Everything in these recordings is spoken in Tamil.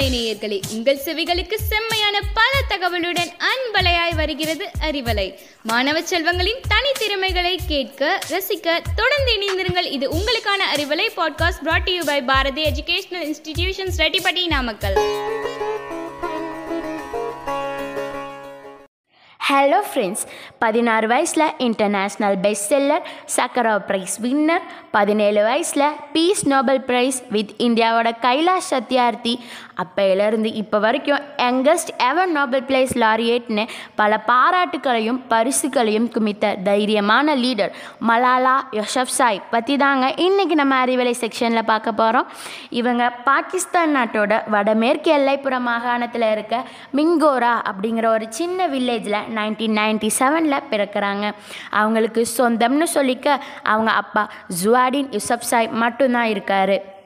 அறிவலை நேயர்களே உங்கள் செவிகளுக்கு செம்மையான பல தகவலுடன் அன்பலையாய் வருகிறது அறிவலை. மாணவ செல்வங்களின் தனித்திறமைகளை கேட்க ரசிக்க தொடர்ந்து இணைந்திருங்கள். இது உங்களுக்கான Arivalai podcast brought you by Bharathi educational institutions Rettipatti Namakkal. Hello friends பதினாறு வயசில் international best seller Sakharov prize winner பதினேழு வயசில் பீஸ் நோபல் ப்ரைஸ் வித் இந்தியாவோட கைலாஷ் சத்யார்த்தி அப்போயிலேருந்து இப்போ வரைக்கும் யங்கஸ்ட் எவர் நோபல் ப்ரைஸ் லாரியேட்னு பல பாராட்டுகளையும் பரிசுகளையும் குமித்த தைரியமான லீடர் மலாலா யொஷப்சாய் பற்றி தாங்க இன்றைக்கி நம்ம அறிவிலை செக்ஷனில் பார்க்க போகிறோம் இவங்க பாகிஸ்தான் நாட்டோட வடமேற்கு எல்லைப்புற மாகாணத்தில் இருக்க மிங்கோரா அப்படிங்கிற ஒரு சின்ன வில்லேஜில் நைன்டீன் நைன்டி செவனில் பிறக்கிறாங்க. அவங்களுக்கு சொந்தம்னு சொல்லிக்க அவங்க அப்பா ஜுவாடின் யுசப்சாய் மட்டும்தான் இருக்கார்.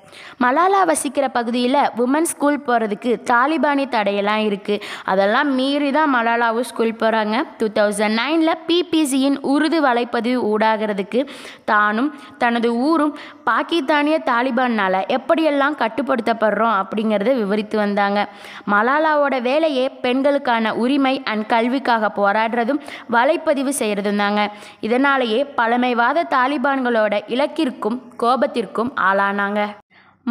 மலாலா வசிக்கிற பகுதியில் உமன் ஸ்கூல் போகிறதுக்கு தாலிபானி தடையெல்லாம் இருக்குது அதெல்லாம் மீறி தான் மலாலாவும் ஸ்கூல் போகிறாங்க டூ தௌசண்ட் நைனில் பிபிசியின் உருது வலைப்பதிவு ஊடாகிறதுக்கு தானும் தனது ஊரும் பாகிஸ்தானிய தாலிபானால் எப்படியெல்லாம் கட்டுப்படுத்தப்படுறோம் அப்படிங்கிறத விவரித்து வந்தாங்க. மலாலாவோட வேலையே பெண்களுக்கான உரிமை அண்ட் கல்விக்காக போராடுறதும் வலைப்பதிவு செய்கிறதும் தாங்க. இதனாலேயே பழமைவாத தாலிபான்களோட இலக்கிற்கும் கோபத்திற்கும் ஆளானாங்க.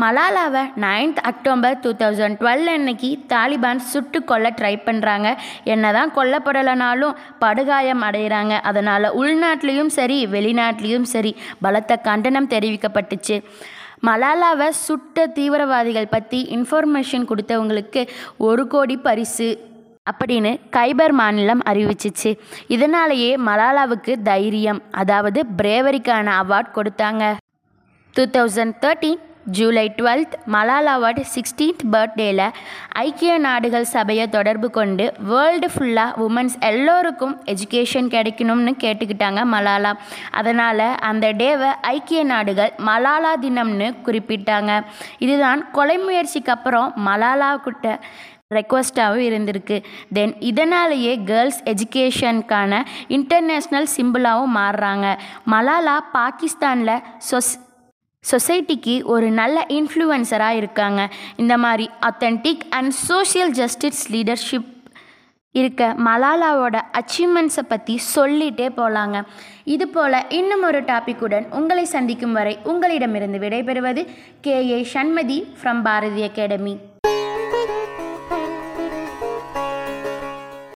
மலாலாவை ninth October two thousand twelve அன்னைக்கு தாலிபான் சுட்டு கொல்ல ட்ரை பண்ணுறாங்க என்னதான் கொல்லப்படலைனாலும் படுகாயம் அடைகிறாங்க அதனால் உள்நாட்டிலையும் சரி வெளிநாட்டிலையும் சரி பலத்த கண்டனம் தெரிவிக்கப்பட்டுச்சு. மலாலாவை சுட்ட தீவிரவாதிகள் பற்றி இன்ஃபர்மேஷன் கொடுத்தவங்களுக்கு ஒரு கோடி பரிசு அப்படின்னு கைபர் மாநிலம் அறிவிச்சிச்சு. இதனாலேயே மலாலாவுக்கு தைரியம் அதாவது பிரேவரிக்கான அவார்ட் கொடுத்தாங்க. Two thousand thirteen July twelfth மலாலாவோட sixteenth பர்த்டேயில் ஐக்கிய நாடுகள் சபையை தொடர்பு கொண்டு வேர்ல்டு ஃபுல்லாக உமன்ஸ் எல்லோருக்கும் எஜுகேஷன் கிடைக்கணும்னு கேட்டுக்கிட்டாங்க மலாலா. அதனால் அந்த டேவை ஐக்கிய நாடுகள் மலாலா தினம்னு குறிப்பிட்டாங்க. இதுதான் கொலை முயற்சிக்கு அப்புறம் மலாலா கிட்ட ரெக்வஸ்ட்டாகவும் இருந்திருக்கு. தென் இதனாலேயே கேர்ள்ஸ் எஜுகேஷனுக்கான இன்டர்நேஷ்னல் சிம்பிளாகவும் மாறுறாங்க. மலாலா பாகிஸ்தானில் சொஸ் சொசைட்டிக்கு ஒரு நல்ல இன்ஃப்ளூயன்சராக இருக்காங்க. இந்த மாதிரி authentic and social justice leadership இருக்க மலாலாவோட அச்சீவ்மெண்ட்ஸை பற்றி சொல்லிகிட்டே போகலாங்க இது போல் இன்னும் ஒரு டாப்பிக்குடன் உங்களை சந்திக்கும் வரை உங்களிடமிருந்து விடைபெறுவது K A Sanmathi from Bharathi academy